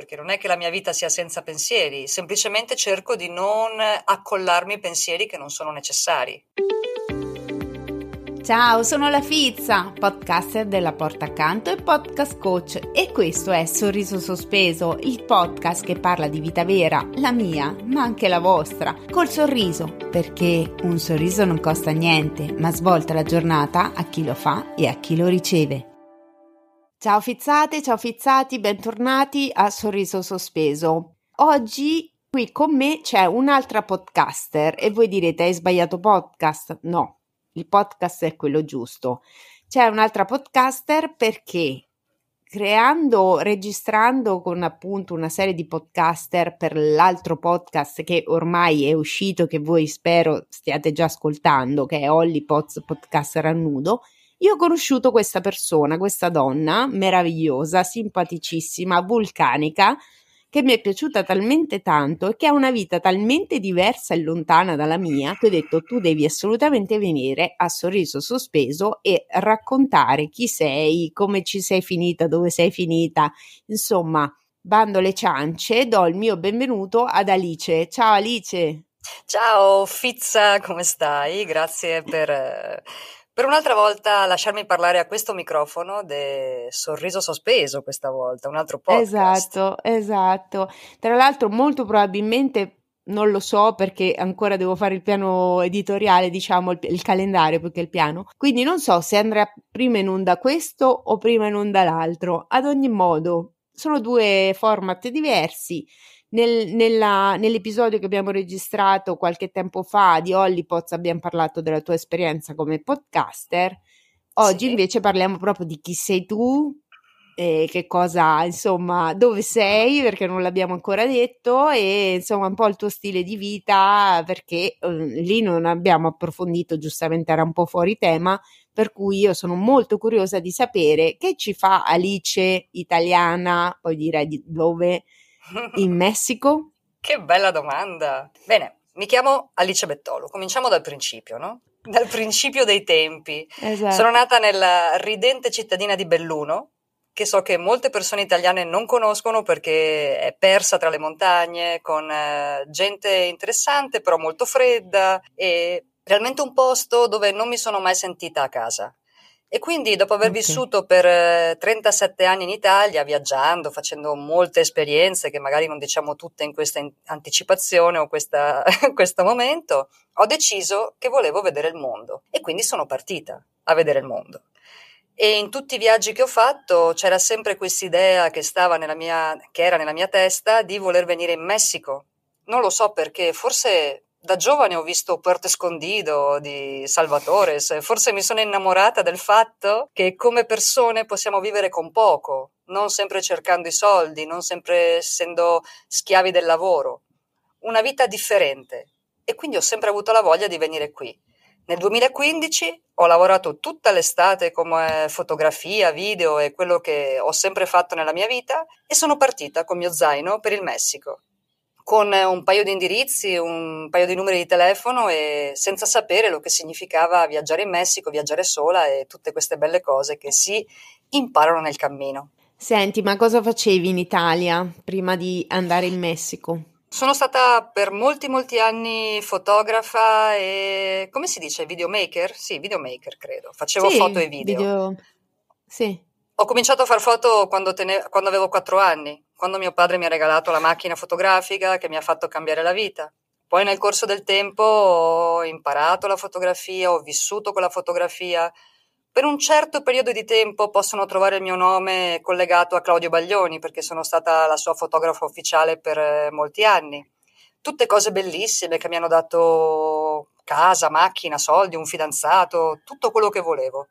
perché non è che la mia vita sia senza pensieri, semplicemente cerco di non accollarmi pensieri che non sono necessari. Ciao, sono la Fizza, podcaster della Porta Accanto e podcast coach e questo è Sorriso Sospeso, il podcast che parla di vita vera, la mia, ma anche la vostra, col sorriso, perché un sorriso non costa niente, ma svolta la giornata a chi lo fa e a chi lo riceve. Ciao fizzate, ciao fizzati, bentornati a Sorriso Sospeso. Oggi qui con me c'è un'altra podcaster e voi direte hai sbagliato podcast? No, il podcast è quello giusto. C'è un'altra podcaster perché creando, registrando con appunto una serie di podcaster per l'altro podcast che ormai è uscito, che voi spero stiate già ascoltando, che è Holly Pots Podcaster a nudo, io ho conosciuto questa persona, questa donna meravigliosa, simpaticissima, vulcanica, che mi è piaciuta talmente tanto e che ha una vita talmente diversa e lontana dalla mia che ho detto tu devi assolutamente venire a sorriso sospeso e raccontare chi sei, come ci sei finita, dove sei finita, insomma, bando le ciance, do il mio benvenuto ad Alice. Ciao Alice. Ciao Fizza, come stai? Grazie per per un'altra volta lasciarmi parlare a questo microfono de sorriso sospeso questa volta, un altro podcast. Esatto, esatto. Tra l'altro molto probabilmente non lo so perché ancora devo fare il piano editoriale, diciamo il, il, calendario più che il piano. Quindi non so se andrà prima in onda questo o prima in onda l'altro. Ad ogni modo, sono due format diversi. Nel, nella, nell'episodio che abbiamo registrato qualche tempo fa di Hollypots abbiamo parlato della tua esperienza come podcaster. Oggi sì. invece parliamo proprio di chi sei tu, e che cosa, insomma, dove sei, perché non l'abbiamo ancora detto, e insomma un po' il tuo stile di vita, perché eh, lì non abbiamo approfondito, giustamente era un po' fuori tema, per cui io sono molto curiosa di sapere che ci fa Alice italiana, poi direi di dove in Messico? che bella domanda. Bene, mi chiamo Alice Bettolo. Cominciamo dal principio, no? Dal principio dei tempi. Esatto. Sono nata nella ridente cittadina di Belluno, che so che molte persone italiane non conoscono perché è persa tra le montagne, con eh, gente interessante, però molto fredda e realmente un posto dove non mi sono mai sentita a casa. E quindi dopo aver okay. vissuto per 37 eh, anni in Italia, viaggiando, facendo molte esperienze che magari non diciamo tutte in questa anticipazione o questa, questo momento, ho deciso che volevo vedere il mondo e quindi sono partita a vedere il mondo. E in tutti i viaggi che ho fatto c'era sempre questa idea che, stava nella mia, che era nella mia testa di voler venire in Messico. Non lo so perché, forse da giovane ho visto Puerto Escondido di Salvatore, forse mi sono innamorata del fatto che come persone possiamo vivere con poco, non sempre cercando i soldi, non sempre essendo schiavi del lavoro. Una vita differente. E quindi ho sempre avuto la voglia di venire qui. Nel 2015 ho lavorato tutta l'estate come fotografia, video e quello che ho sempre fatto nella mia vita e sono partita con mio zaino per il Messico con un paio di indirizzi, un paio di numeri di telefono e senza sapere lo che significava viaggiare in Messico, viaggiare sola e tutte queste belle cose che si imparano nel cammino. Senti, ma cosa facevi in Italia prima di andare in Messico? Sono stata per molti molti anni fotografa e come si dice videomaker? Sì, videomaker credo. Facevo sì, foto e video. video... Sì. Ho cominciato a fare foto quando, tene... quando avevo quattro anni quando mio padre mi ha regalato la macchina fotografica che mi ha fatto cambiare la vita. Poi nel corso del tempo ho imparato la fotografia, ho vissuto con la fotografia. Per un certo periodo di tempo possono trovare il mio nome collegato a Claudio Baglioni perché sono stata la sua fotografa ufficiale per eh, molti anni. Tutte cose bellissime che mi hanno dato casa, macchina, soldi, un fidanzato, tutto quello che volevo.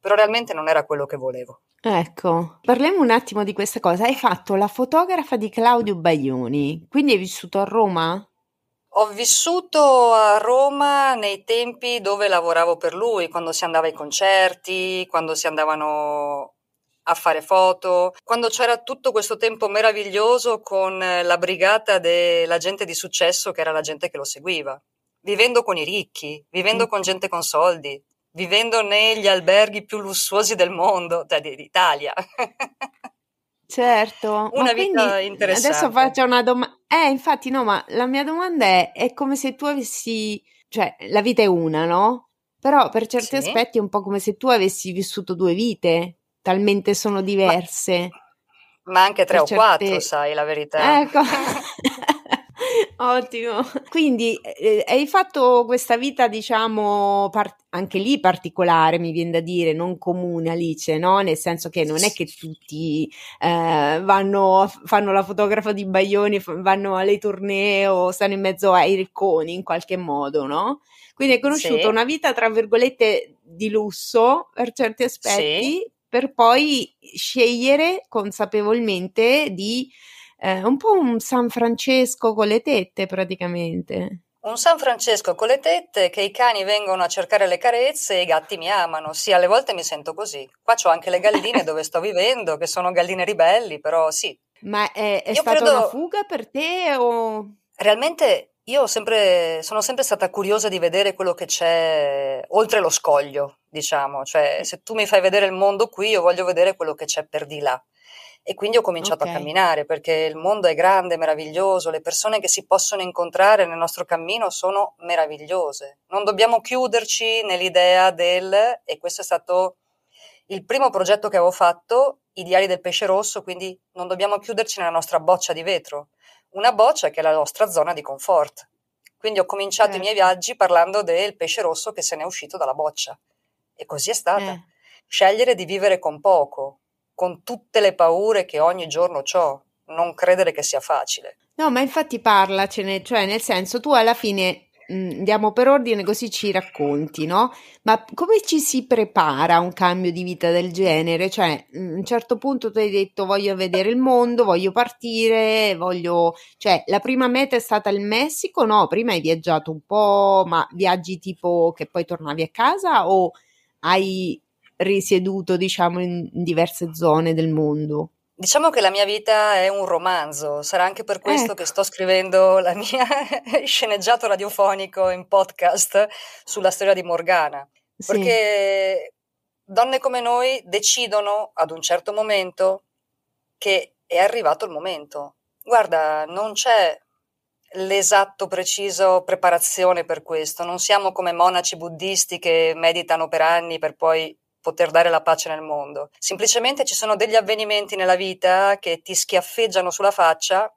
Però realmente non era quello che volevo. Ecco, parliamo un attimo di questa cosa. Hai fatto la fotografa di Claudio Baglioni, quindi hai vissuto a Roma? Ho vissuto a Roma nei tempi dove lavoravo per lui, quando si andava ai concerti, quando si andavano a fare foto, quando c'era tutto questo tempo meraviglioso con la brigata della gente di successo che era la gente che lo seguiva, vivendo con i ricchi, vivendo mm. con gente con soldi vivendo negli alberghi più lussuosi del mondo, cioè d'Italia. Certo, una vita interessante. Adesso faccio una domanda. Eh, infatti, no, ma la mia domanda è: è come se tu avessi, cioè, la vita è una, no? Però per certi sì. aspetti è un po' come se tu avessi vissuto due vite, talmente sono diverse. Ma, ma anche tre per o certe... quattro, sai la verità. Ecco. Ottimo. Quindi eh, hai fatto questa vita, diciamo, part- anche lì particolare, mi viene da dire, non comune Alice, no? Nel senso che non è che tutti eh, vanno, fanno la fotografa di Baglioni, vanno alle tournée o stanno in mezzo ai ricconi in qualche modo, no? Quindi hai conosciuto sì. una vita, tra virgolette, di lusso per certi aspetti, sì. per poi scegliere consapevolmente di eh, un po' un San Francesco con le tette praticamente. Un San Francesco con le tette, che i cani vengono a cercare le carezze e i gatti mi amano. Sì, alle volte mi sento così. Qua ho anche le galline dove sto vivendo, che sono galline ribelli, però sì. Ma è, è stata credo... una fuga per te o... Realmente io sempre, sono sempre stata curiosa di vedere quello che c'è oltre lo scoglio, diciamo. Cioè, se tu mi fai vedere il mondo qui, io voglio vedere quello che c'è per di là. E quindi ho cominciato okay. a camminare perché il mondo è grande, meraviglioso, le persone che si possono incontrare nel nostro cammino sono meravigliose. Non dobbiamo chiuderci nell'idea del, e questo è stato il primo progetto che avevo fatto, i diari del pesce rosso, quindi non dobbiamo chiuderci nella nostra boccia di vetro, una boccia che è la nostra zona di comfort. Quindi ho cominciato eh. i miei certo. viaggi parlando del pesce rosso che se n'è uscito dalla boccia. E così è stata. Eh. Scegliere di vivere con poco, con tutte le paure che ogni giorno ho, non credere che sia facile. No, ma infatti parlacene, cioè nel senso tu alla fine mh, andiamo per ordine così ci racconti, no? Ma come ci si prepara a un cambio di vita del genere? Cioè, a un certo punto tu hai detto voglio vedere il mondo, voglio partire, voglio... Cioè, la prima meta è stata il Messico? No, prima hai viaggiato un po', ma viaggi tipo che poi tornavi a casa o hai risieduto, diciamo, in, in diverse zone del mondo. Diciamo che la mia vita è un romanzo, sarà anche per questo ecco. che sto scrivendo la mia sceneggiato radiofonico in podcast sulla storia di Morgana. Sì. Perché donne come noi decidono ad un certo momento che è arrivato il momento. Guarda, non c'è l'esatto preciso preparazione per questo, non siamo come monaci buddisti che meditano per anni per poi poter dare la pace nel mondo. Semplicemente ci sono degli avvenimenti nella vita che ti schiaffeggiano sulla faccia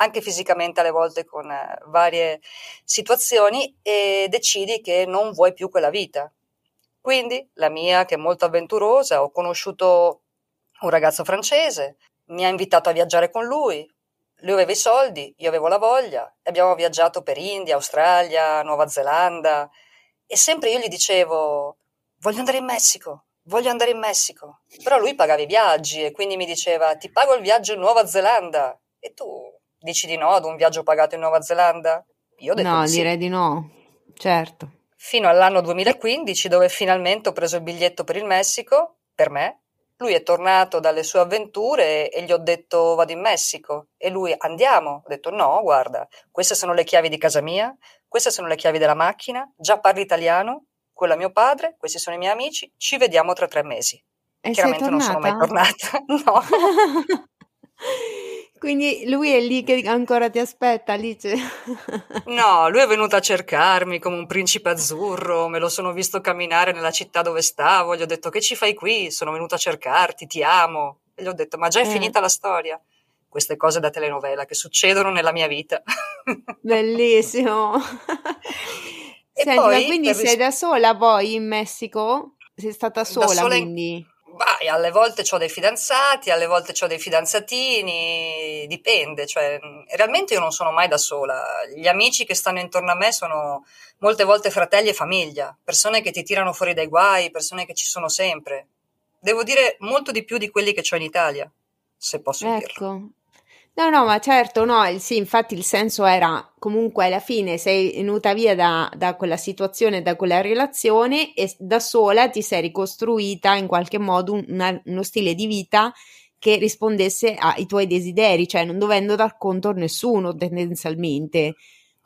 anche fisicamente alle volte con eh, varie situazioni e decidi che non vuoi più quella vita. Quindi la mia, che è molto avventurosa, ho conosciuto un ragazzo francese, mi ha invitato a viaggiare con lui, lui aveva i soldi, io avevo la voglia, abbiamo viaggiato per India, Australia, Nuova Zelanda e sempre io gli dicevo voglio andare in Messico, voglio andare in Messico. Però lui pagava i viaggi e quindi mi diceva ti pago il viaggio in Nuova Zelanda. E tu dici di no ad un viaggio pagato in Nuova Zelanda? Io ho detto no, di direi di no, certo. Fino all'anno 2015 dove finalmente ho preso il biglietto per il Messico, per me. Lui è tornato dalle sue avventure e gli ho detto vado in Messico e lui andiamo. Ho detto no, guarda, queste sono le chiavi di casa mia, queste sono le chiavi della macchina, già parli italiano, quello è mio padre, questi sono i miei amici, ci vediamo tra tre mesi. E Chiaramente non sono mai tornata, no. Quindi lui è lì che ancora ti aspetta, Alice? no, lui è venuto a cercarmi come un principe azzurro, me lo sono visto camminare nella città dove stavo, gli ho detto che ci fai qui? Sono venuto a cercarti, ti amo. E gli ho detto ma già è eh. finita la storia. Queste cose da telenovela che succedono nella mia vita. Bellissimo. Senti, poi, quindi sei da sola poi in Messico? Sei stata sola, sola quindi? In... Bah, alle volte ho dei fidanzati, alle volte ho dei fidanzatini, dipende, cioè, realmente io non sono mai da sola. Gli amici che stanno intorno a me sono molte volte fratelli e famiglia, persone che ti tirano fuori dai guai, persone che ci sono sempre. Devo dire molto di più di quelli che ho in Italia, se posso ecco. dirlo. No, no, ma certo, no, sì, infatti il senso era comunque alla fine sei venuta via da, da, quella situazione, da quella relazione e da sola ti sei ricostruita in qualche modo una, uno stile di vita che rispondesse ai tuoi desideri, cioè non dovendo dar conto a nessuno tendenzialmente.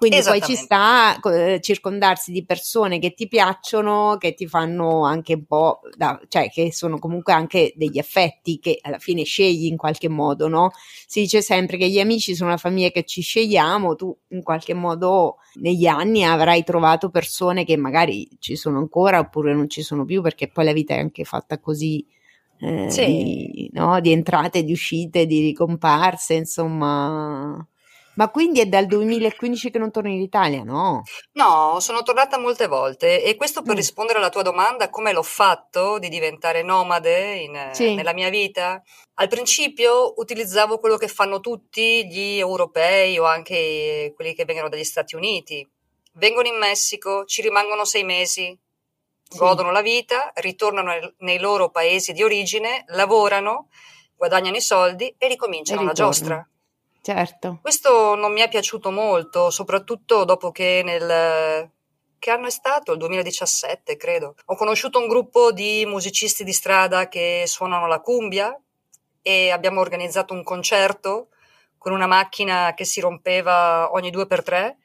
Quindi poi ci sta eh, circondarsi di persone che ti piacciono, che ti fanno anche un po', da, cioè che sono comunque anche degli affetti che alla fine scegli in qualche modo, no? Si dice sempre che gli amici sono la famiglia che ci scegliamo, tu in qualche modo negli anni avrai trovato persone che magari ci sono ancora oppure non ci sono più perché poi la vita è anche fatta così. Eh, sì. di, no? di entrate, di uscite, di ricomparse, insomma ma quindi è dal 2015 che non torni in Italia, no? No, sono tornata molte volte e questo per mm. rispondere alla tua domanda, come l'ho fatto di diventare nomade in, sì. nella mia vita? Al principio utilizzavo quello che fanno tutti gli europei o anche quelli che vengono dagli Stati Uniti. Vengono in Messico, ci rimangono sei mesi, sì. godono la vita, ritornano nei loro paesi di origine, lavorano, guadagnano i soldi e ricominciano la giostra. Certo. Questo non mi è piaciuto molto, soprattutto dopo che nel che anno è stato? Il 2017, credo. Ho conosciuto un gruppo di musicisti di strada che suonano la cumbia e abbiamo organizzato un concerto con una macchina che si rompeva ogni due per tre,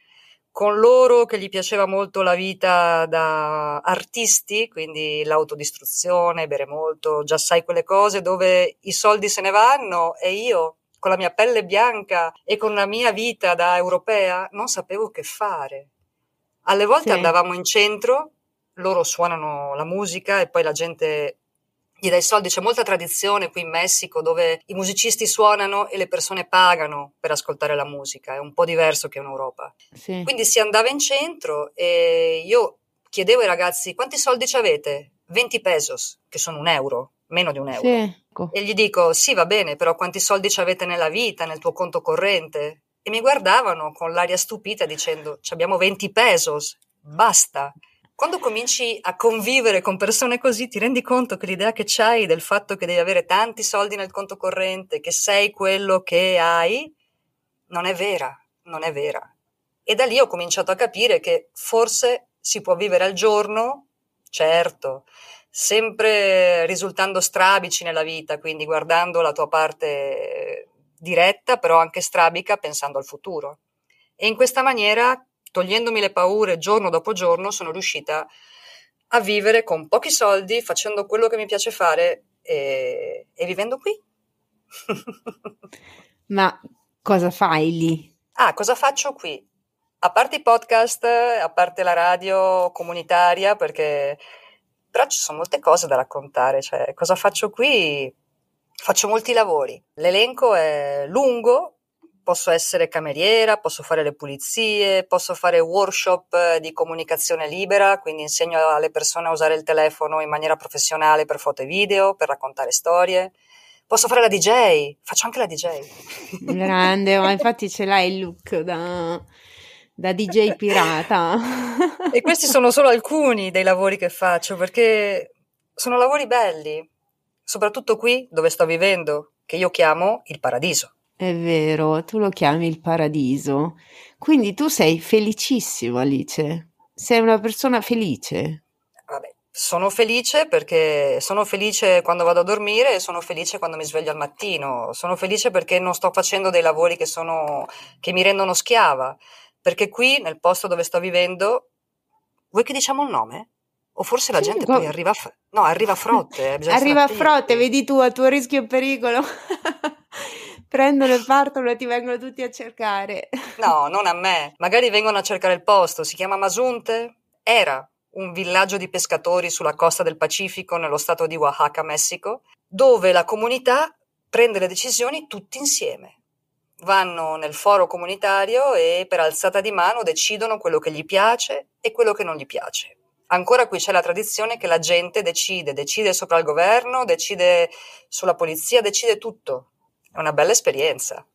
con loro che gli piaceva molto la vita da artisti, quindi l'autodistruzione, bere molto, già sai quelle cose dove i soldi se ne vanno e io con la mia pelle bianca e con la mia vita da europea, non sapevo che fare. Alle volte sì. andavamo in centro, loro suonano la musica e poi la gente gli dà i soldi. C'è molta tradizione qui in Messico dove i musicisti suonano e le persone pagano per ascoltare la musica, è un po' diverso che in Europa. Sì. Quindi si andava in centro e io chiedevo ai ragazzi quanti soldi ci avete? 20 pesos, che sono un euro, meno di un euro. Sì. E gli dico, sì, va bene, però quanti soldi ci avete nella vita, nel tuo conto corrente? E mi guardavano con l'aria stupita dicendo, abbiamo 20 pesos, basta. Quando cominci a convivere con persone così, ti rendi conto che l'idea che c'hai del fatto che devi avere tanti soldi nel conto corrente, che sei quello che hai, non è vera, non è vera. E da lì ho cominciato a capire che forse si può vivere al giorno, certo, sempre risultando strabici nella vita, quindi guardando la tua parte diretta, però anche strabica, pensando al futuro. E in questa maniera, togliendomi le paure giorno dopo giorno, sono riuscita a vivere con pochi soldi, facendo quello che mi piace fare e, e vivendo qui. Ma cosa fai lì? Ah, cosa faccio qui? A parte i podcast, a parte la radio comunitaria, perché però ci sono molte cose da raccontare, cioè cosa faccio qui? Faccio molti lavori, l'elenco è lungo, posso essere cameriera, posso fare le pulizie, posso fare workshop di comunicazione libera, quindi insegno alle persone a usare il telefono in maniera professionale per foto e video, per raccontare storie. Posso fare la DJ, faccio anche la DJ. Grande, ma infatti ce l'hai il look da da DJ pirata. e questi sono solo alcuni dei lavori che faccio perché sono lavori belli, soprattutto qui dove sto vivendo, che io chiamo il paradiso. È vero, tu lo chiami il paradiso. Quindi tu sei felicissimo, Alice. Sei una persona felice. Vabbè, sono felice perché sono felice quando vado a dormire e sono felice quando mi sveglio al mattino. Sono felice perché non sto facendo dei lavori che, sono, che mi rendono schiava perché qui nel posto dove sto vivendo, vuoi che diciamo il nome? O forse la sì, gente poi arriva a, no, arriva a frotte. Eh, arriva a frotte, vedi tu, a tuo rischio e pericolo. Prendono e partono e ti vengono tutti a cercare. no, non a me. Magari vengono a cercare il posto. Si chiama Masunte? Era un villaggio di pescatori sulla costa del Pacifico, nello stato di Oaxaca, Messico, dove la comunità prende le decisioni tutti insieme vanno nel foro comunitario e per alzata di mano decidono quello che gli piace e quello che non gli piace. Ancora qui c'è la tradizione che la gente decide, decide sopra il governo, decide sulla polizia, decide tutto. È una bella esperienza.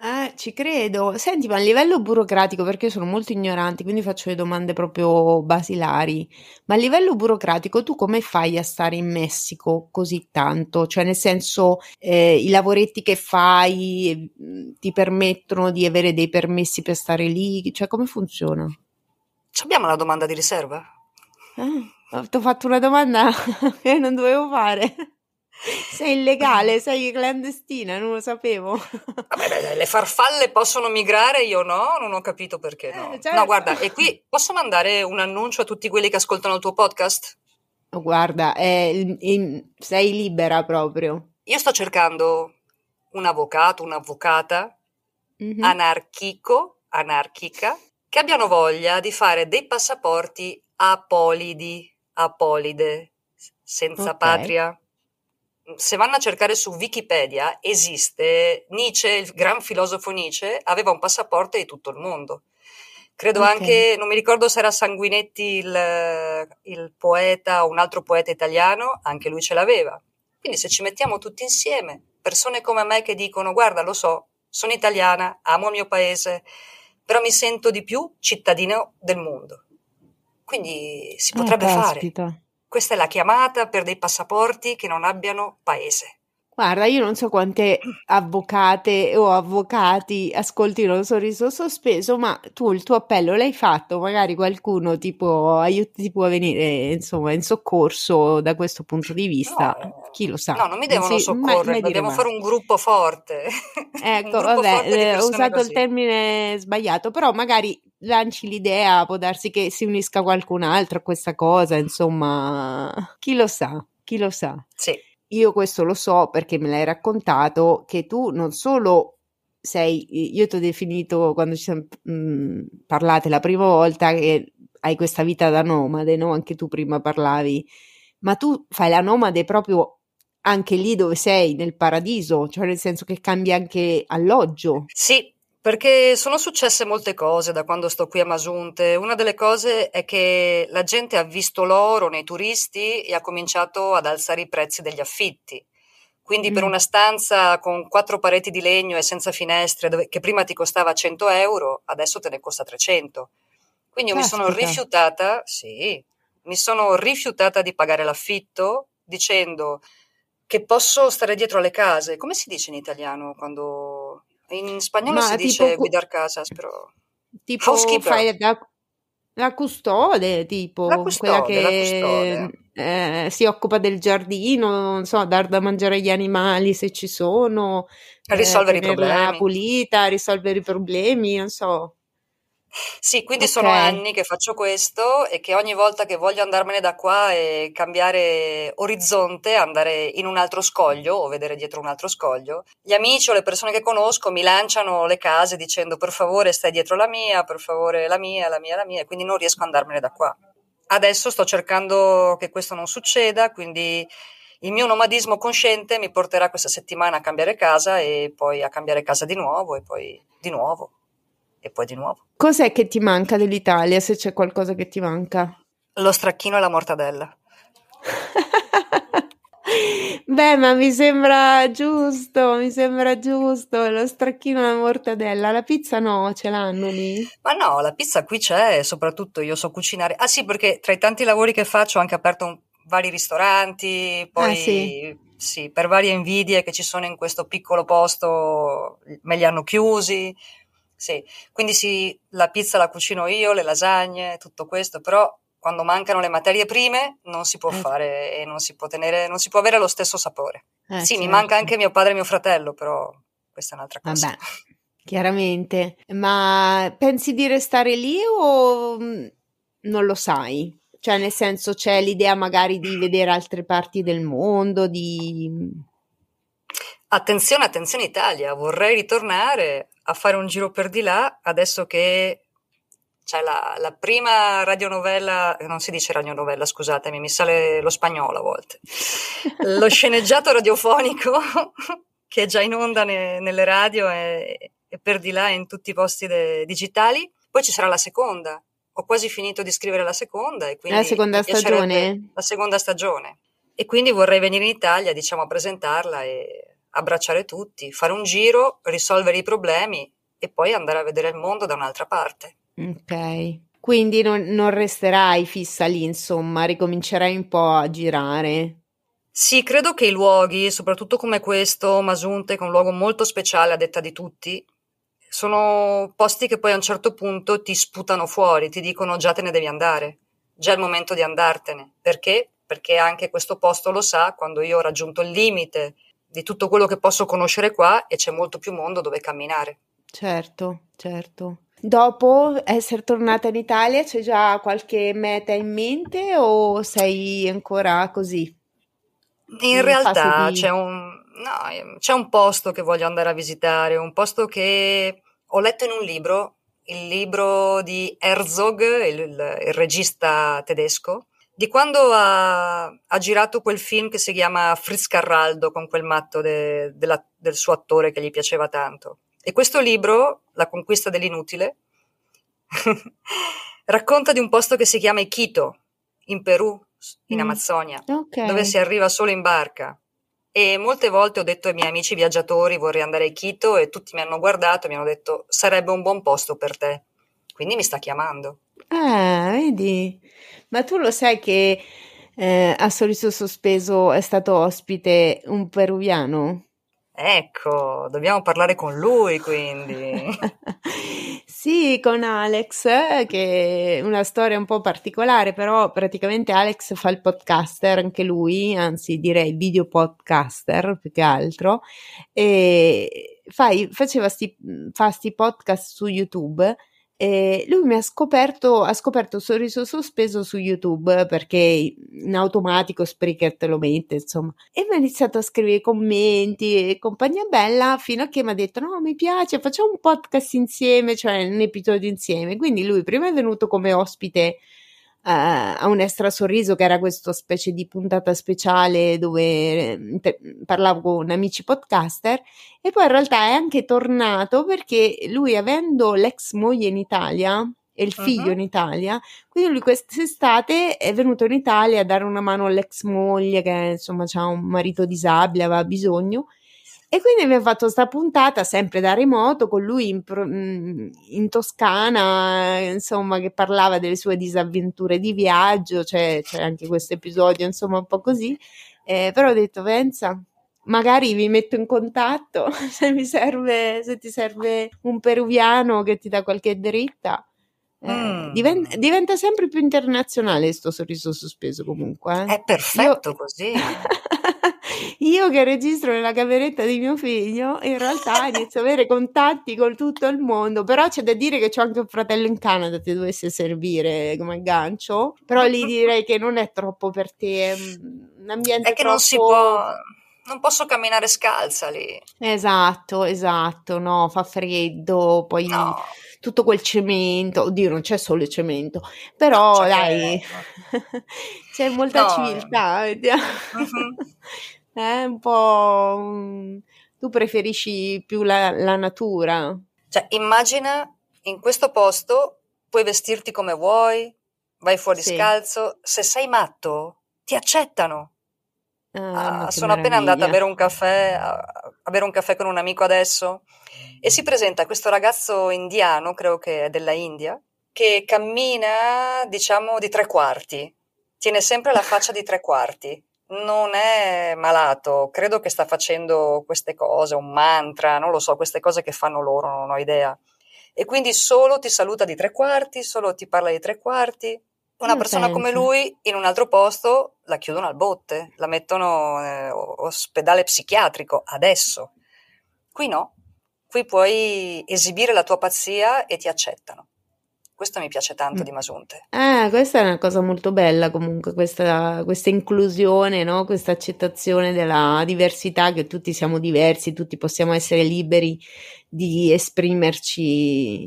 Eh, ci credo. Senti, ma a livello burocratico, perché io sono molto ignorante, quindi faccio le domande proprio basilari, ma a livello burocratico tu come fai a stare in Messico così tanto? Cioè, nel senso, eh, i lavoretti che fai eh, ti permettono di avere dei permessi per stare lì? Cioè, come funziona? Abbiamo la domanda di riserva? Eh, ti ho fatto una domanda che non dovevo fare. Sei illegale, sei clandestina, non lo sapevo. Vabbè, le farfalle possono migrare, io no, non ho capito perché no. Eh, certo. No, guarda, e qui posso mandare un annuncio a tutti quelli che ascoltano il tuo podcast? Guarda, eh, in, sei libera proprio. Io sto cercando un avvocato, un'avvocata mm-hmm. anarchico, anarchica, che abbiano voglia di fare dei passaporti apolidi, apolide, senza okay. patria se vanno a cercare su Wikipedia, esiste Nietzsche, il gran filosofo Nietzsche, aveva un passaporto di tutto il mondo. Credo okay. anche, non mi ricordo se era Sanguinetti il, il, poeta o un altro poeta italiano, anche lui ce l'aveva. Quindi se ci mettiamo tutti insieme, persone come me che dicono guarda, lo so, sono italiana, amo il mio paese, però mi sento di più cittadino del mondo. Quindi si ah, potrebbe ah, fare. Questa è la chiamata per dei passaporti che non abbiano paese. Guarda, io non so quante avvocate o avvocati ascoltino il sorriso sospeso, ma tu il tuo appello l'hai fatto, magari qualcuno ti può, aiuti, ti può venire insomma, in soccorso da questo punto di vista, no, chi lo sa. No, non mi devono sì, soccorrere, dobbiamo fare un gruppo forte. Ecco, gruppo vabbè, forte ho usato così. il termine sbagliato, però magari lanci l'idea, può darsi che si unisca qualcun altro a questa cosa, insomma, chi lo sa, chi lo sa. Sì. Io questo lo so perché me l'hai raccontato che tu non solo sei, io ti ho definito quando ci siamo mh, parlate la prima volta che hai questa vita da nomade, no? Anche tu prima parlavi, ma tu fai la nomade proprio anche lì dove sei, nel paradiso, cioè nel senso che cambi anche alloggio. Sì, perché sono successe molte cose da quando sto qui a Masunte. Una delle cose è che la gente ha visto l'oro nei turisti e ha cominciato ad alzare i prezzi degli affitti. Quindi mm. per una stanza con quattro pareti di legno e senza finestre, dove, che prima ti costava 100 euro, adesso te ne costa 300. Quindi io mi sono rifiutata, sì, mi sono rifiutata di pagare l'affitto dicendo che posso stare dietro alle case. Come si dice in italiano quando in spagnolo Ma si dice cu- guidar casas, però... Tipo fai la, la custode, tipo la custode, quella che eh, si occupa del giardino, non so, dar da mangiare agli animali se ci sono, risolvere eh, i problemi. pulita, risolvere i problemi, non so. Sì, quindi okay. sono anni che faccio questo e che ogni volta che voglio andarmene da qua e cambiare orizzonte, andare in un altro scoglio o vedere dietro un altro scoglio, gli amici o le persone che conosco mi lanciano le case dicendo per favore stai dietro la mia, per favore la mia, la mia, la mia, e quindi non riesco ad andarmene da qua. Adesso sto cercando che questo non succeda, quindi il mio nomadismo consciente mi porterà questa settimana a cambiare casa e poi a cambiare casa di nuovo e poi di nuovo e poi di nuovo. Cos'è che ti manca dell'Italia, se c'è qualcosa che ti manca? Lo stracchino e la mortadella. Beh, ma mi sembra giusto, mi sembra giusto, lo stracchino e la mortadella, la pizza no, ce l'hanno lì? Ma no, la pizza qui c'è, soprattutto io so cucinare. Ah sì, perché tra i tanti lavori che faccio ho anche aperto un, vari ristoranti, poi ah, sì. sì, per varie invidie che ci sono in questo piccolo posto me li hanno chiusi, sì, quindi sì, la pizza la cucino io, le lasagne, tutto questo, però quando mancano le materie prime non si può eh. fare e non si può tenere, non si può avere lo stesso sapore. Eh, sì, certo. mi manca anche mio padre e mio fratello, però questa è un'altra cosa. Vabbè, chiaramente. Ma pensi di restare lì o mm, non lo sai? Cioè, nel senso, c'è l'idea magari di vedere altre parti del mondo, di... Attenzione, attenzione Italia, vorrei ritornare a fare un giro per di là, adesso che c'è la, la prima radionovella, non si dice radionovella, scusatemi, mi sale lo spagnolo a volte, lo sceneggiato radiofonico che è già in onda ne, nelle radio e, e, per di là in tutti i posti de, digitali. Poi ci sarà la seconda. Ho quasi finito di scrivere la seconda. E quindi la seconda stagione? La seconda stagione. E quindi vorrei venire in Italia, diciamo, a presentarla e abbracciare tutti, fare un giro, risolvere i problemi e poi andare a vedere il mondo da un'altra parte. Ok. Quindi non, non resterai fissa lì, insomma, ricomincerai un po' a girare. Sì, credo che i luoghi, soprattutto come questo, Masunte, che è un luogo molto speciale a detta di tutti, sono posti che poi a un certo punto ti sputano fuori, ti dicono già te ne devi andare, già è il momento di andartene. Perché? perché anche questo posto lo sa quando io ho raggiunto il limite di tutto quello che posso conoscere qua e c'è molto più mondo dove camminare. Certo, certo. Dopo essere tornata in Italia, c'è già qualche meta in mente o sei ancora così? In, in realtà di... c'è, un, no, c'è un posto che voglio andare a visitare, un posto che ho letto in un libro, il libro di Herzog, il, il, il regista tedesco, di quando ha, ha, girato quel film che si chiama Fritz Carraldo con quel matto de, de la, del suo attore che gli piaceva tanto. E questo libro, La conquista dell'inutile, racconta di un posto che si chiama Iquito, in Perù, in mm. Amazzonia, okay. dove si arriva solo in barca. E molte volte ho detto ai miei amici viaggiatori vorrei andare a Quito e tutti mi hanno guardato e mi hanno detto sarebbe un buon posto per te. Quindi mi sta chiamando. Ah, vedi. Ma tu lo sai che eh, a Sorriso Sospeso è stato ospite un peruviano? Ecco, dobbiamo parlare con lui quindi. sì, con Alex, che è una storia un po' particolare, però praticamente Alex fa il podcaster anche lui, anzi direi video podcaster più che altro, e fai, faceva sti, fa sti podcast su YouTube e lui mi ha scoperto, ha scoperto Sorriso Sospeso su YouTube perché in automatico Spreaker te lo mette, insomma. E mi ha iniziato a scrivere commenti e compagnia bella fino a che mi ha detto no, mi piace, facciamo un podcast insieme, cioè un episodio insieme. Quindi lui prima è venuto come ospite a un extra sorriso che era questa specie di puntata speciale dove eh, te, parlavo con amici podcaster e poi in realtà è anche tornato perché lui avendo l'ex moglie in Italia e il figlio uh-huh. in Italia, quindi lui quest'estate è venuto in Italia a dare una mano all'ex moglie che insomma ha un marito disabile, aveva bisogno e quindi abbiamo fatto questa puntata sempre da remoto con lui in, mm, in, Toscana, insomma, che parlava delle sue disavventure di viaggio. C'è, c'è anche questo episodio, insomma, un po' così. Eh, però ho detto, pensa, magari vi metto in contatto se mi serve, se ti serve un peruviano che ti dà qualche dritta. Eh, mm. diventa, diventa, sempre più internazionale sto sorriso sospeso comunque. Eh. È perfetto Io... così. Io che registro nella cameretta di mio figlio, in realtà inizio ad avere contatti con tutto il mondo, però c'è da dire che c'ho anche un fratello in Canada, ti dovesse servire come aggancio, però lì direi che non è troppo per te, un ambiente È che troppo... non si può non posso camminare scalza lì. Esatto, esatto, no, fa freddo, poi no. tutto quel cemento, oddio, non c'è solo il cemento, però c'è dai, c'è molta no. civiltà, vediamo. Mm-hmm. È un po'... tu preferisci più la, la natura? Cioè, immagina in questo posto puoi vestirti come vuoi, vai fuori sì. scalzo, se sei matto ti accettano. Ah, ah, sono appena andata a bere un caffè, a, a bere un caffè con un amico adesso e si presenta questo ragazzo indiano, credo che è della India, che cammina, diciamo, di tre quarti. Tiene sempre la faccia di tre quarti non è malato, credo che sta facendo queste cose, un mantra, non lo so, queste cose che fanno loro, non ho idea. E quindi solo ti saluta di tre quarti, solo ti parla di tre quarti. Una Io persona penso. come lui in un altro posto la chiudono al botte, la mettono in ospedale psichiatrico adesso. Qui no, qui puoi esibire la tua pazzia e ti accettano. Questo mi piace tanto mm. di Masunte. Eh, questa è una cosa molto bella comunque, questa, questa inclusione, no? questa accettazione della diversità, che tutti siamo diversi, tutti possiamo essere liberi di esprimerci.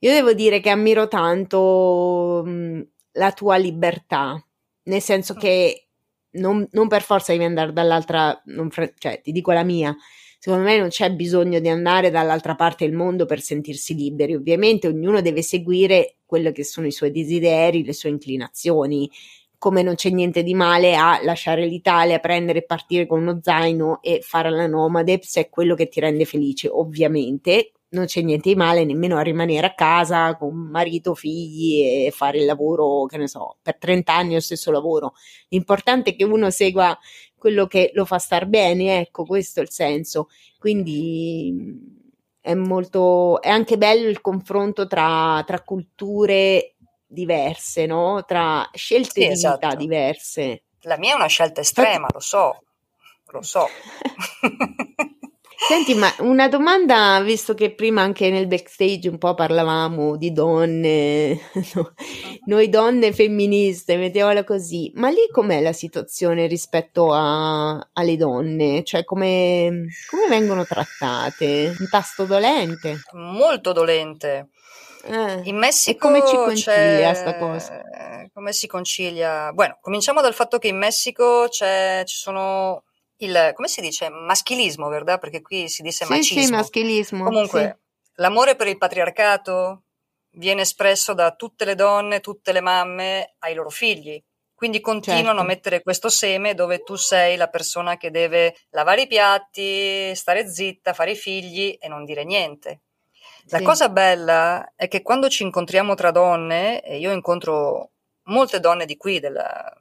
Io devo dire che ammiro tanto mh, mm, la tua libertà, nel senso mm. che non, non, per forza devi andare dall'altra, fre- cioè ti dico la mia, secondo me non c'è bisogno di andare dall'altra parte del mondo per sentirsi liberi. Ovviamente ognuno deve seguire quelli che sono i suoi desideri, le sue inclinazioni. Come non c'è niente di male a lasciare l'Italia, prendere e partire con uno zaino e fare la nomade se è quello che ti rende felice, ovviamente. Non c'è niente di male nemmeno a rimanere a casa con marito, figli e fare il lavoro, che ne so, per 30 anni lo stesso lavoro. L'importante è che uno segua quello che lo fa star bene, ecco, questo è il senso. Quindi è molto, è anche bello il confronto tra, tra culture diverse, no? Tra scelte sì, di esatto. vita diverse. La mia è una scelta estrema, lo so, lo so. Senti, ma una domanda, visto che prima anche nel backstage un po' parlavamo di donne, no, noi donne femministe, mettiamola così, ma lì com'è la situazione rispetto a, alle donne? Cioè come, come vengono trattate? Un tasto dolente? Molto dolente. Eh, In Messico e come ci concilia questa cosa? Come si concilia? Bueno, cominciamo dal fatto che in Messico ci sono il, come si dice, maschilismo, vero? Perché qui si dice sì, macismo. Sì, maschilismo. Comunque, sì. l'amore per il patriarcato viene espresso da tutte le donne, tutte le mamme ai loro figli. Quindi continuano certo. a mettere questo seme dove tu sei la persona che deve lavare i piatti, stare zitta, fare i figli e non dire niente. La sì. cosa bella è che quando ci incontriamo tra donne, e io incontro molte donne di qui, della,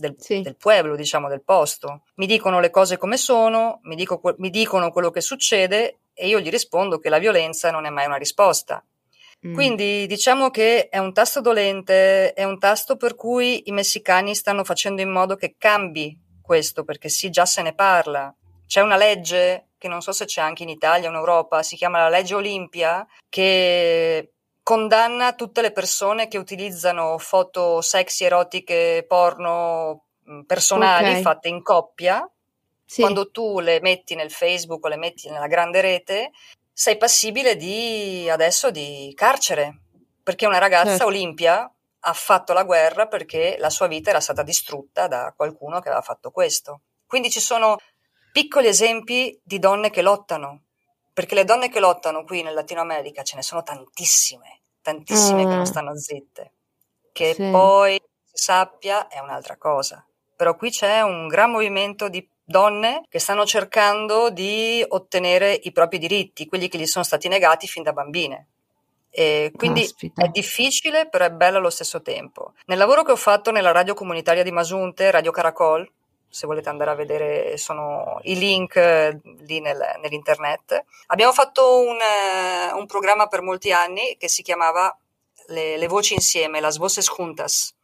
del, sì. del, pueblo, diciamo, del posto. Mi dicono le cose come sono, mi, dico, mi, dicono quello che succede e io gli rispondo che la violenza non è mai una risposta. Mm. Quindi diciamo che è un tasto dolente, è un tasto per cui i messicani stanno facendo in modo che cambi questo, perché sì, già se ne parla. C'è una legge che non so se c'è anche in Italia o in Europa, si chiama la legge Olimpia, che condanna tutte le persone che utilizzano foto sexy, erotiche, porno mm, personali okay. fatte in coppia. Sì. Quando tu le metti nel Facebook o le metti nella grande rete, sei passibile di adesso di carcere, perché una ragazza certo. Olimpia ha fatto la guerra perché la sua vita era stata distrutta da qualcuno che aveva fatto questo. Quindi ci sono piccoli esempi di donne che lottano, perché le donne che lottano qui nel Latino America ce ne sono tantissime tantissime mm. che non mm. stanno zitte. Che sì. poi si sappia è un'altra cosa. Però qui c'è un gran movimento di donne che stanno cercando di ottenere i propri diritti, quelli che gli sono stati negati fin da bambine. E quindi Caspita. è difficile, però è bello allo stesso tempo. Nel lavoro che ho fatto nella radio comunitaria di Masunte, Radio Caracol, se volete andare a vedere sono i link eh, lì nel, nell'internet. Abbiamo fatto un, eh, un, programma per molti anni che si chiamava Le, le voci insieme, Las Voces Juntas,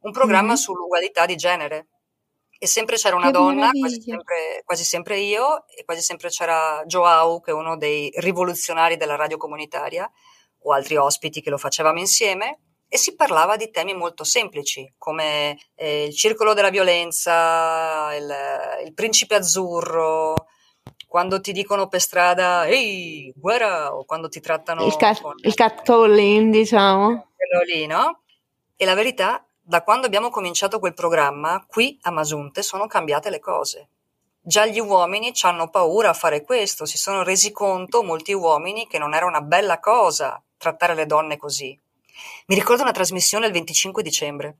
un programma mm-hmm. sull'ugualità di genere. E sempre c'era una che donna, quasi sempre, quasi sempre, io, e quasi sempre c'era Joao, che è uno dei rivoluzionari della radio comunitaria, o altri ospiti che lo facevamo insieme e si parlava di temi molto semplici come eh, il circolo della violenza, il, il, principe azzurro, quando ti dicono per strada ehi, guerra, o quando ti trattano... Il, cat, con, il catcalling, diciamo. Quello lì, no? E la verità, da quando abbiamo cominciato quel programma, qui a Masunte sono cambiate le cose. Già gli uomini ci hanno paura a fare questo, si sono resi conto molti uomini che non era una bella cosa trattare le donne così. Mi ricordo una trasmissione il 25 dicembre,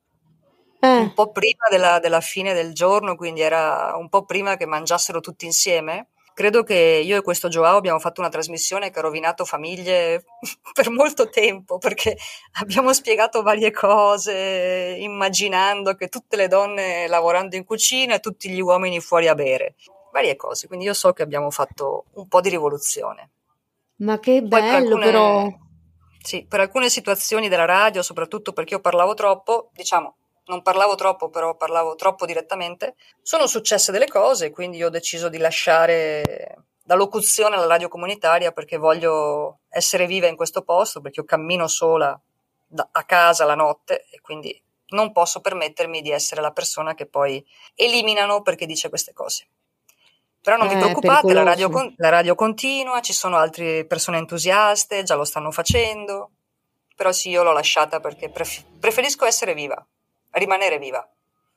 eh. un po' prima della, della fine del giorno, quindi era un po' prima che mangiassero tutti insieme. Credo che io e questo Joao abbiamo fatto una trasmissione che ha rovinato famiglie per molto tempo perché abbiamo spiegato varie cose, immaginando che tutte le donne lavorando in cucina e tutti gli uomini fuori a bere, varie cose. Quindi io so che abbiamo fatto un po' di rivoluzione. Ma che bello, alcune, però. Sì, per alcune situazioni della radio, soprattutto perché io parlavo troppo, diciamo, non parlavo troppo, però parlavo troppo direttamente, sono successe delle cose, quindi ho deciso di lasciare la locuzione alla radio comunitaria perché voglio essere viva in questo posto, perché io cammino sola da, a casa la notte e quindi non posso permettermi di essere la persona che poi eliminano perché dice queste cose. Però non eh, vi preoccupate, la radio, la radio, continua, ci sono altre persone entusiaste, già lo stanno facendo. Però sì, io l'ho lasciata perché pref- preferisco essere viva, rimanere viva.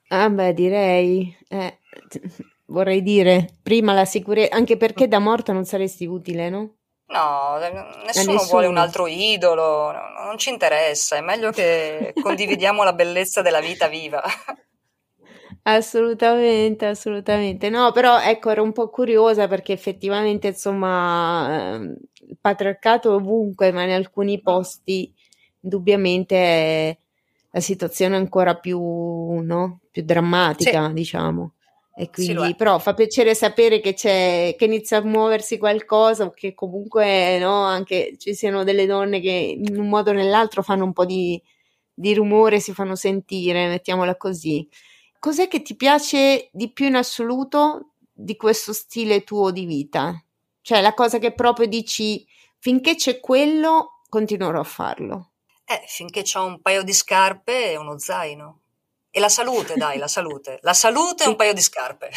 Ah beh, direi, eh, vorrei dire, prima la sicurezza, anche perché da morta non saresti utile, no? No, nessuno, nessuno, vuole un altro idolo, non ci interessa, è meglio che condividiamo la bellezza della vita viva. Assolutamente, assolutamente. No, però ecco, ero un po' curiosa perché effettivamente, insomma, ehm, il patriarcato ovunque, ma in alcuni posti, indubbiamente è la situazione è ancora più, no? più drammatica, sì. diciamo. E quindi, sì, però fa piacere sapere che c'è, che inizia a muoversi qualcosa, che comunque, no, anche ci siano delle donne che in un modo o nell'altro fanno un po' di, di rumore, si fanno sentire, mettiamola così. Cos'è che ti piace di più in assoluto di questo stile tuo di vita? Cioè la cosa che proprio dici finché c'è quello continuerò a farlo. Eh, finché ho un paio di scarpe e uno zaino. E la salute, dai, la salute. La salute e un paio di scarpe.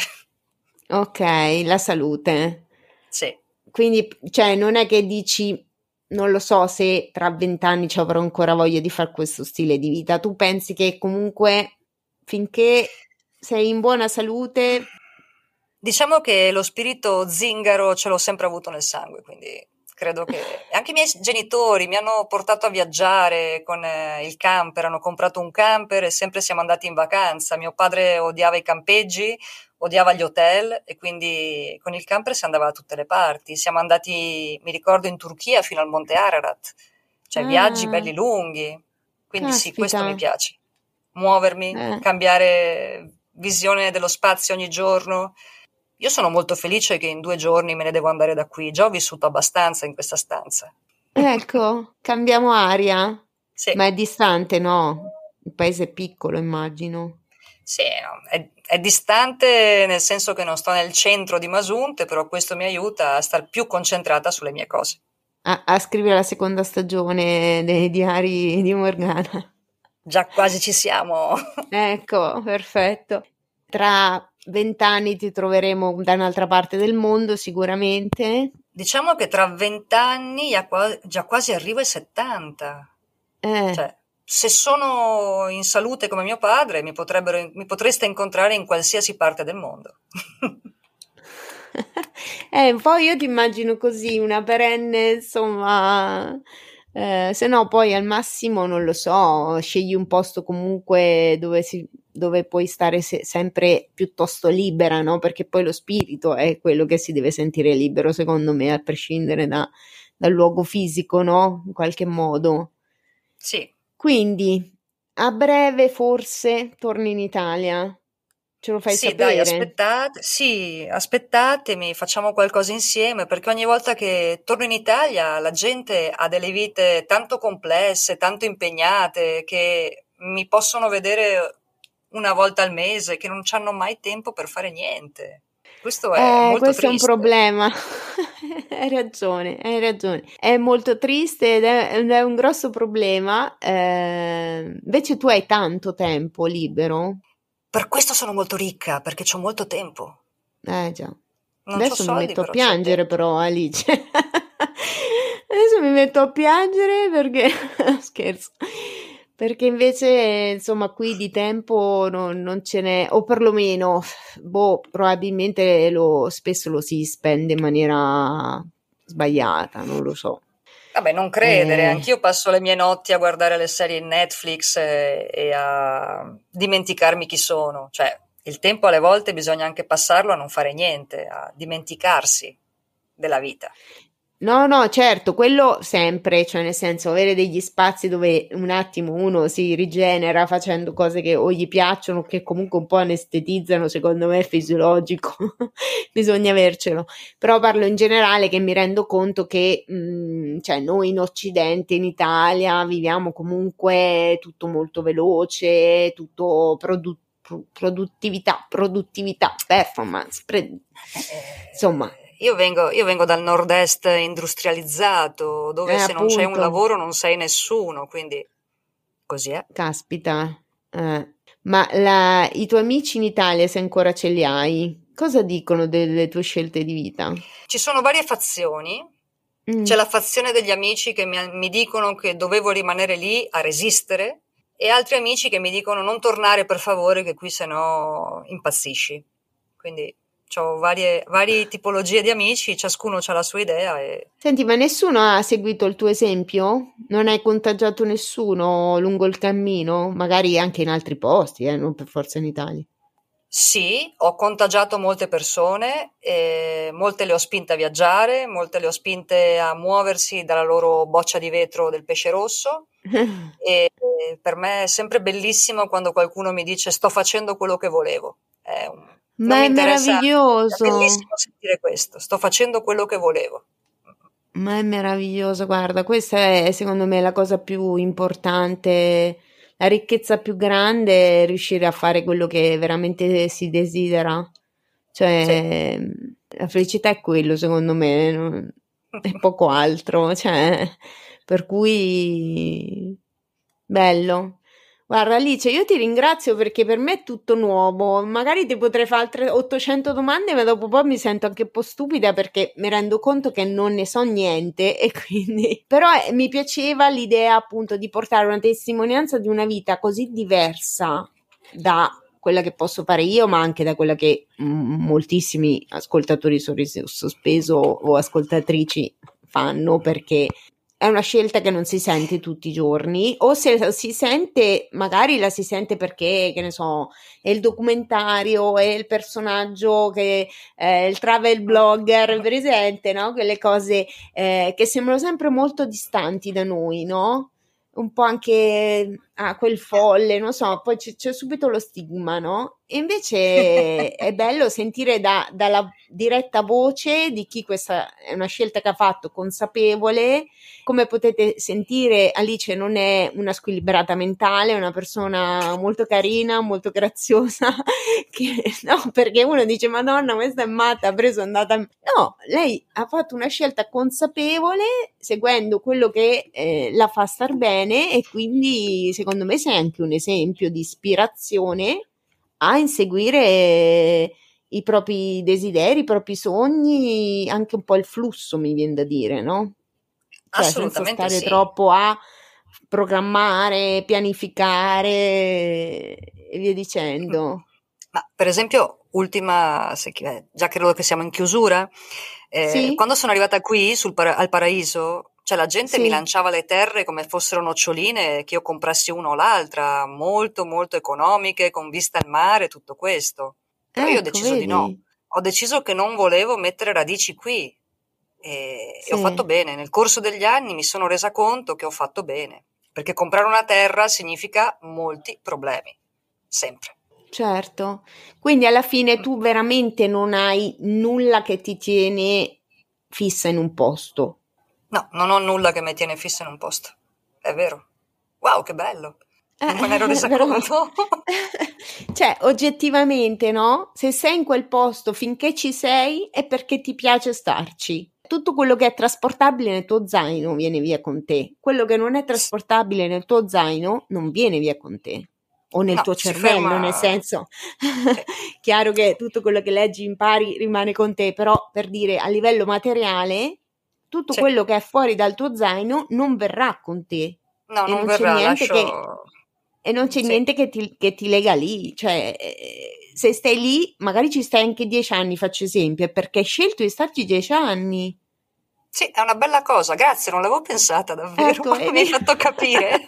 Ok, la salute. Sì. Quindi, cioè, non è che dici, non lo so se tra vent'anni ci avrò ancora voglia di fare questo stile di vita. Tu pensi che comunque finché sei in buona salute. Diciamo che lo spirito zingaro ce l'ho sempre avuto nel sangue, quindi credo che anche i miei genitori mi hanno portato a viaggiare con eh, il camper, hanno comprato un camper e sempre siamo andati in vacanza. Mio padre odiava i campeggi, odiava gli hotel e quindi con il camper si andava da tutte le parti. Siamo andati, mi ricordo, in Turchia fino al Monte Ararat, cioè ah. viaggi belli lunghi. Quindi Caspita. sì, questo mi piace. Muovermi, eh. cambiare visione dello spazio ogni giorno. Io sono molto felice che in due giorni me ne devo andare da qui. Già ho vissuto abbastanza in questa stanza. Ecco, cambiamo aria. Sì. Ma è distante, no? Il paese è piccolo, immagino. Sì, è, è, distante nel senso che non sto nel centro di Masunte, però questo mi aiuta a stare più concentrata sulle mie cose. A, a scrivere la seconda stagione dei diari di Morgana. Già quasi ci siamo. ecco, perfetto. Tra vent'anni ti troveremo da un'altra parte del mondo sicuramente. Diciamo che tra vent'anni già quasi arrivo ai 70. Eh. Cioè, se sono in salute come mio padre, mi, mi potreste incontrare in qualsiasi parte del mondo. eh, poi io ti immagino così, una perenne, insomma, eh, se no poi al massimo, non lo so, scegli un posto comunque dove si dove puoi stare se- sempre piuttosto libera, no? Perché poi lo spirito è quello che si deve sentire libero, secondo me, a prescindere da, dal luogo fisico, no? In qualche modo. Sì. Quindi, a breve forse torni in Italia. Ce lo fai sì, sapere? Dai, aspettate, sì, aspettatemi, facciamo qualcosa insieme, perché ogni volta che torno in Italia la gente ha delle vite tanto complesse, tanto impegnate, che mi possono vedere una volta al mese, che non hanno mai tempo per fare niente. Questo è eh, questo è un problema. hai ragione, hai ragione. È molto triste ed è, è un grosso problema. Eh, invece tu hai tanto tempo libero. Per questo sono molto ricca, perché ho molto tempo. Eh già. Non Adesso soldi, mi metto a però piangere però Alice. Adesso mi metto a piangere perché scherzo perché invece, insomma, qui di tempo non, non ce n'è, o perlomeno, boh, probabilmente lo, spesso lo si spende in maniera sbagliata, non lo so. Vabbè, non credere, eh. anch'io passo le mie notti a guardare le serie Netflix e, e a dimenticarmi chi sono. Cioè, il tempo alle volte bisogna anche passarlo a non fare niente, a dimenticarsi della vita. No, no, certo, quello sempre, cioè nel senso avere degli spazi dove un attimo uno si rigenera facendo cose che o gli piacciono, che comunque un po' anestetizzano, secondo me è fisiologico, bisogna avercelo. Però parlo in generale che mi rendo conto che, mh, mm, cioè noi in Occidente, in Italia, viviamo comunque tutto molto veloce, tutto produ- produttività, produttività, performance, pre- insomma io vengo, io vengo, dal nord-est industrializzato, dove eh, se appunto. non c'è un lavoro non sei nessuno, quindi così è. Caspita. Eh. Ma la, i tuoi amici in Italia, se ancora ce li hai, cosa dicono delle tue scelte di vita? Ci sono varie fazioni. Mm. C'è la fazione degli amici che mi, mi dicono che dovevo rimanere lì a resistere e altri amici che mi dicono non tornare per favore che qui se no impazzisci. Quindi ho varie, varie tipologie di amici, ciascuno ha la sua idea. E... Senti, ma nessuno ha seguito il tuo esempio? Non hai contagiato nessuno lungo il cammino? Magari anche in altri posti, eh, non per forza in Italia. Sì, ho contagiato molte persone, molte le ho spinte a viaggiare, molte le ho spinte a muoversi dalla loro boccia di vetro del pesce rosso. e per me è sempre bellissimo quando qualcuno mi dice sto facendo quello che volevo. È un, ma è meraviglioso. È bellissimo sentire questo. Sto facendo quello che volevo. Ma è meraviglioso, guarda, questa è secondo me la cosa più importante, la ricchezza più grande è riuscire a fare quello che veramente si desidera. Cioè, sì. la felicità è quello, secondo me, non, è poco altro. Cioè, per cui, bello. Guarda Alice, io ti ringrazio perché per me è tutto nuovo. Magari ti potrei fare altre 800 domande, ma dopo poi mi sento anche un po' stupida perché mi rendo conto che non ne so niente e quindi... Però eh, mi piaceva l'idea appunto di portare una testimonianza di una vita così diversa da quella che posso fare io, ma anche da quella che m- moltissimi ascoltatori sorriso sospeso o ascoltatrici fanno perché è una scelta che non si sente tutti i giorni o se si sente magari la si sente perché che ne so è il documentario è il personaggio che è il travel blogger presente no? Quelle cose eh, che sembrano sempre molto distanti da noi no? Un po' anche ah, quel folle, non so, poi c'è, c'è subito lo stigma, no? E invece è bello sentire da, dalla diretta voce di chi questa è una scelta che ha fatto consapevole. Come potete sentire, Alice non è una squilibrata mentale, è una persona molto carina, molto graziosa. Che, no, perché uno dice: Madonna, questa è matta, ha preso, è andata. No, lei ha fatto una scelta consapevole seguendo quello che eh, la fa star bene, e quindi secondo me sei anche un esempio di ispirazione a inseguire i propri desideri, i propri sogni, anche un po' il flusso, mi viene da dire, no? Cioè, senza stare sì. troppo a programmare, pianificare e via dicendo. Ma per esempio, ultima, già credo che siamo in chiusura, eh, sì? quando sono arrivata qui para- al Paraiso, cioè la gente sì. mi lanciava le terre come fossero noccioline che io comprassi una o l'altra, molto molto economiche, con vista al mare, tutto questo. Però ecco, io ho ecco, deciso vedi. di no. Ho deciso che non volevo mettere radici qui e, sì. e ho fatto bene. Nel corso degli anni mi sono resa conto che ho fatto bene, perché comprare una terra significa molti problemi, sempre. Certo, quindi alla fine tu veramente non hai nulla che ti tiene fissa in un posto. No, non ho nulla che mi tiene fissa in un posto. È vero. Wow, che bello. Non me ne ero resa conto. cioè, oggettivamente, no? Se sei in quel posto finché ci sei è perché ti piace starci. Tutto quello che è trasportabile nel tuo zaino viene via con te. Quello che non è trasportabile nel tuo zaino non viene via con te o nel no, tuo cervello, ferma... nel senso, chiaro che tutto quello che leggi, impari, rimane con te, però per dire a livello materiale tutto sì. quello che è fuori dal tuo zaino non verrà con te. No, non, non verrà, c'è lascio... che, e non c'è sì. niente che ti, che ti, lega lì. Cioè, eh, se stai lì, magari ci stai anche dieci anni, faccio esempio, perché hai scelto di starci dieci anni. Sì, è una bella cosa, grazie, non l'avevo pensata davvero, ecco, mi hai fatto capire.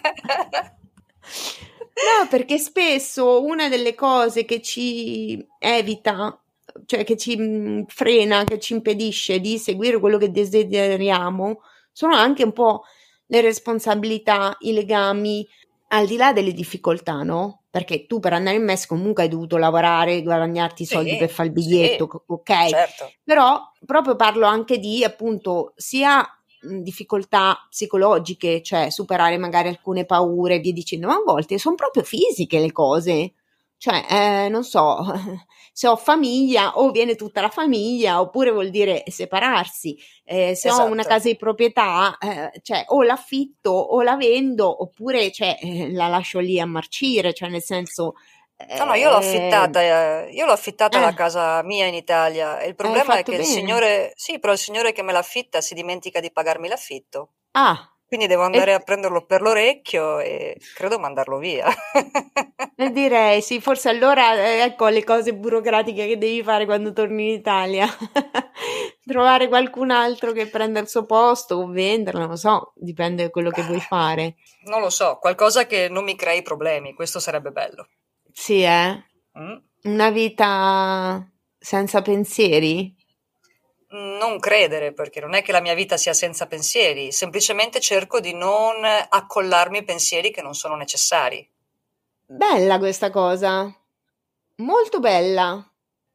no, perché spesso una delle cose che ci evita cioè che ci mhmm, frena, che ci impedisce di seguire quello che desideriamo, sono anche un po' le responsabilità, i legami, al di là delle difficoltà, no? Perché tu per andare in Messico comunque hai dovuto lavorare, guadagnarti i soldi sì, per fare il biglietto, sì, ok? Certo. Però proprio parlo anche di appunto sia mhmm, difficoltà psicologiche, cioè superare magari alcune paure e via dicendo, ma a volte sono proprio fisiche le cose. Cioè, eh, non so, se ho famiglia o viene tutta la famiglia oppure vuol dire separarsi. Eh, se esatto. ho una esatto. casa di proprietà, eh, cioè o l'affitto o la vendo oppure cioè, eh, la lascio lì a marcire, cioè nel senso... No, no, io l'ho affittata, eh, io l'ho affittata la eh. casa mia in Italia e il problema è che bene. il signore, sì, però il signore che me l'affitta si dimentica di pagarmi l'affitto. Ah, quindi devo andare e... a prenderlo per l'orecchio e credo mandarlo via. e direi, sì, forse allora eh, ecco le cose burocratiche che devi fare quando torni in Italia. Trovare qualcun altro che prenda il suo posto o venderlo, non lo so, dipende da quello che vuoi fare. Non lo so, qualcosa che non mi crei problemi, questo sarebbe bello. Sì, eh? Mm. Una vita senza pensieri? Non credere, perché non è che la mia vita sia senza pensieri, semplicemente cerco di non accollarmi pensieri che non sono necessari. Bella questa cosa, molto bella,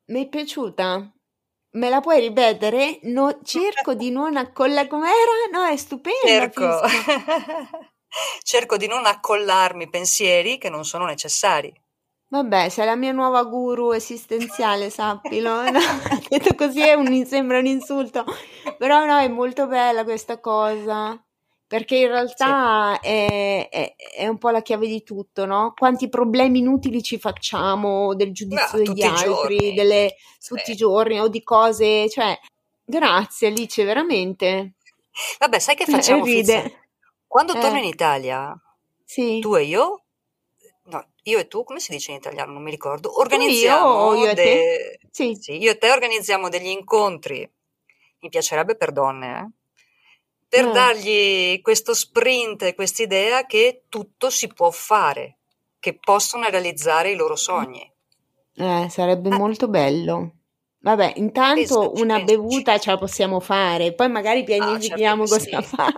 mi è piaciuta. Me la puoi ripetere? No, cerco di non accollare com'era? No, è stupendo. Cerco. cerco di non accollarmi pensieri che non sono necessari. Vabbè, sei la mia nuova guru esistenziale, sappilo. No, detto così è un, sembra un insulto, però no, è molto bella questa cosa. Perché in realtà sì. è, è, è, un po' la chiave di tutto, no? Quanti problemi inutili ci facciamo del giudizio no, degli altri, delle, sì. tutti i giorni o di cose, cioè, grazie Alice, veramente. Vabbè, sai che facciamo? Ride. Quando eh. torno in Italia, sì. tu e io, io e tu, come si dice in italiano? Non mi ricordo. Organizziamo io, io, de... e sì. sì. io e te organizziamo degli incontri. Mi piacerebbe per donne, eh? per mm. dargli questo sprint, questa idea che tutto si può fare, che possono realizzare i loro sogni. Eh, sarebbe eh. molto bello. Vabbè, intanto pensaci, una bevuta ce la possiamo fare, poi magari pianifichiamo ah, certo cosa, sì. fa-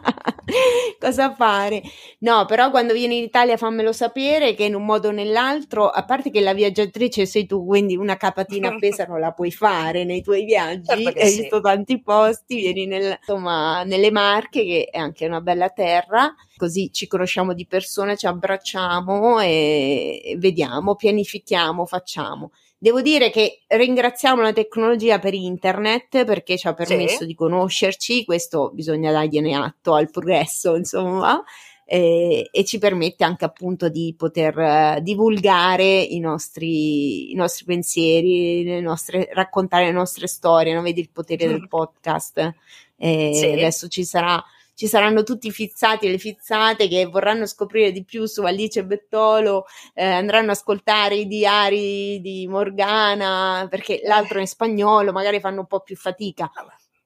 cosa, fare. No, però quando vieni in Italia fammelo sapere che in un modo o nell'altro, a parte che la viaggiatrice sei tu, quindi una capatina appesa non la puoi fare nei tuoi viaggi, certo hai sì. visto tanti posti, vieni nel, insomma, nelle Marche, che è anche una bella terra, così ci conosciamo di persona, ci abbracciamo e vediamo, pianifichiamo, facciamo. Devo dire che ringraziamo la tecnologia per internet perché ci ha permesso sì. di conoscerci, questo bisogna dargliene atto al progresso, insomma. E, e, ci permette anche appunto di poter uh, divulgare i nostri, i nostri pensieri, le nostre, raccontare le nostre storie, no? vedi il potere mm. del podcast. E sì. Adesso ci sarà ci saranno tutti i fizzati e le fizzate che vorranno scoprire di più su Alice Bettolo, eh, andranno ad ascoltare i diari di Morgana, perché l'altro è in spagnolo, magari fanno un po' più fatica.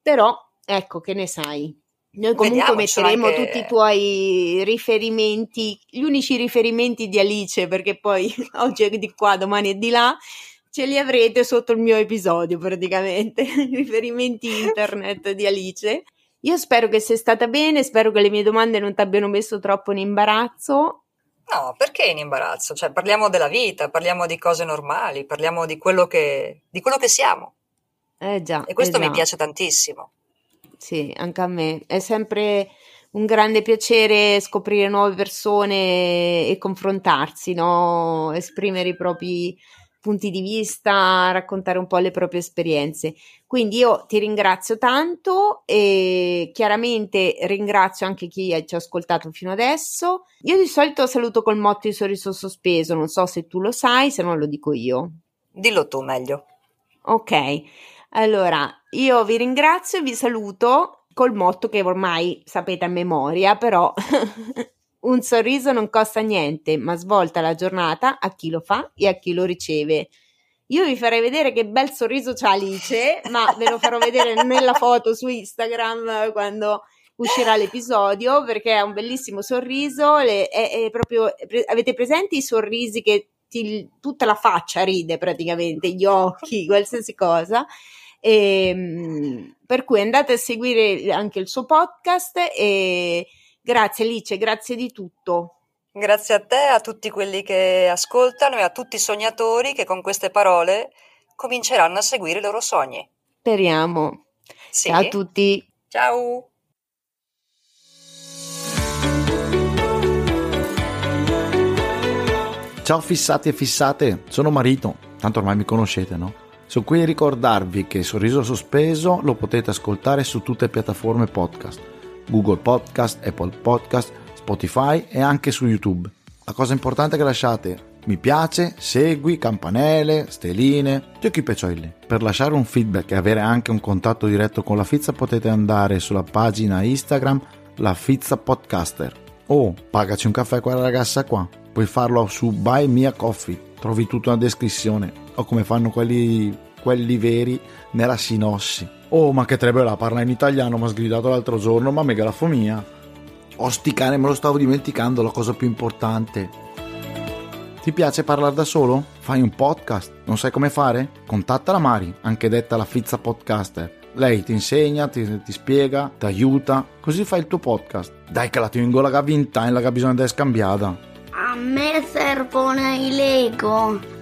Però, ecco, che ne sai? Noi comunque metteremo anche... tutti i tuoi riferimenti, gli unici riferimenti di Alice, perché poi oggi è di qua, domani è di là, ce li avrete sotto il mio episodio praticamente, riferimenti internet di Alice. Io spero che sia stata bene, spero che le mie domande non ti abbiano messo troppo in imbarazzo. No, perché in imbarazzo? Cioè, parliamo della vita, parliamo di cose normali, parliamo di quello che, di quello che siamo. Eh già. E questo eh già. mi piace tantissimo. Sì, anche a me. È sempre un grande piacere scoprire nuove persone e confrontarsi, no? esprimere i propri punti di vista, raccontare un po' le proprie esperienze. Quindi io ti ringrazio tanto e chiaramente ringrazio anche chi ci ha ascoltato fino adesso. Io di solito saluto col motto di sorriso sospeso, non so se tu lo sai, se no lo dico io. Dillo tu meglio. Ok, allora io vi ringrazio e vi saluto col motto che ormai sapete a memoria, però Un sorriso non costa niente, ma svolta la giornata a chi lo fa e a chi lo riceve. Io vi farei vedere che bel sorriso c'ha Alice, ma ve lo farò vedere nella foto su Instagram quando uscirà l'episodio perché ha un bellissimo sorriso. Le, è, è proprio, avete presenti i sorrisi che ti, tutta la faccia ride praticamente, gli occhi, qualsiasi cosa. E, ehm, per cui andate a seguire anche il suo podcast e Grazie Alice, grazie di tutto. Grazie a te, a tutti quelli che ascoltano e a tutti i sognatori che con queste parole cominceranno a seguire i loro sogni. Speriamo. Sì. Ciao a tutti. Ciao. Ciao fissati e fissate, sono Marito, tanto ormai mi conoscete, no? Sono qui a ricordarvi che Sorriso Sospeso lo potete ascoltare su tutte le piattaforme podcast Google Podcast, Apple Podcast, Spotify e anche su YouTube. La cosa importante è che lasciate mi piace, segui, campanelle, steline, giochi peccioli. Per lasciare un feedback e avere anche un contatto diretto con la Fizza potete andare sulla pagina Instagram La Fizza Podcaster o pagaci un caffè a quella ragazza qua. Puoi farlo su Buy Mia Coffee, trovi tutto nella descrizione o come fanno quelli, quelli veri nella sinossi. Oh, ma che la parla in italiano, mi ha sgridato l'altro giorno, ma megalafomia. Osti cane, me lo stavo dimenticando, la cosa più importante. Ti piace parlare da solo? Fai un podcast? Non sai come fare? Contatta la Mari, anche detta la Fizza Podcaster. Lei ti insegna, ti, ti spiega, ti aiuta, così fai il tuo podcast. Dai che la tengo la gavinta e la che bisogna essere scambiata. A me servono i Lego.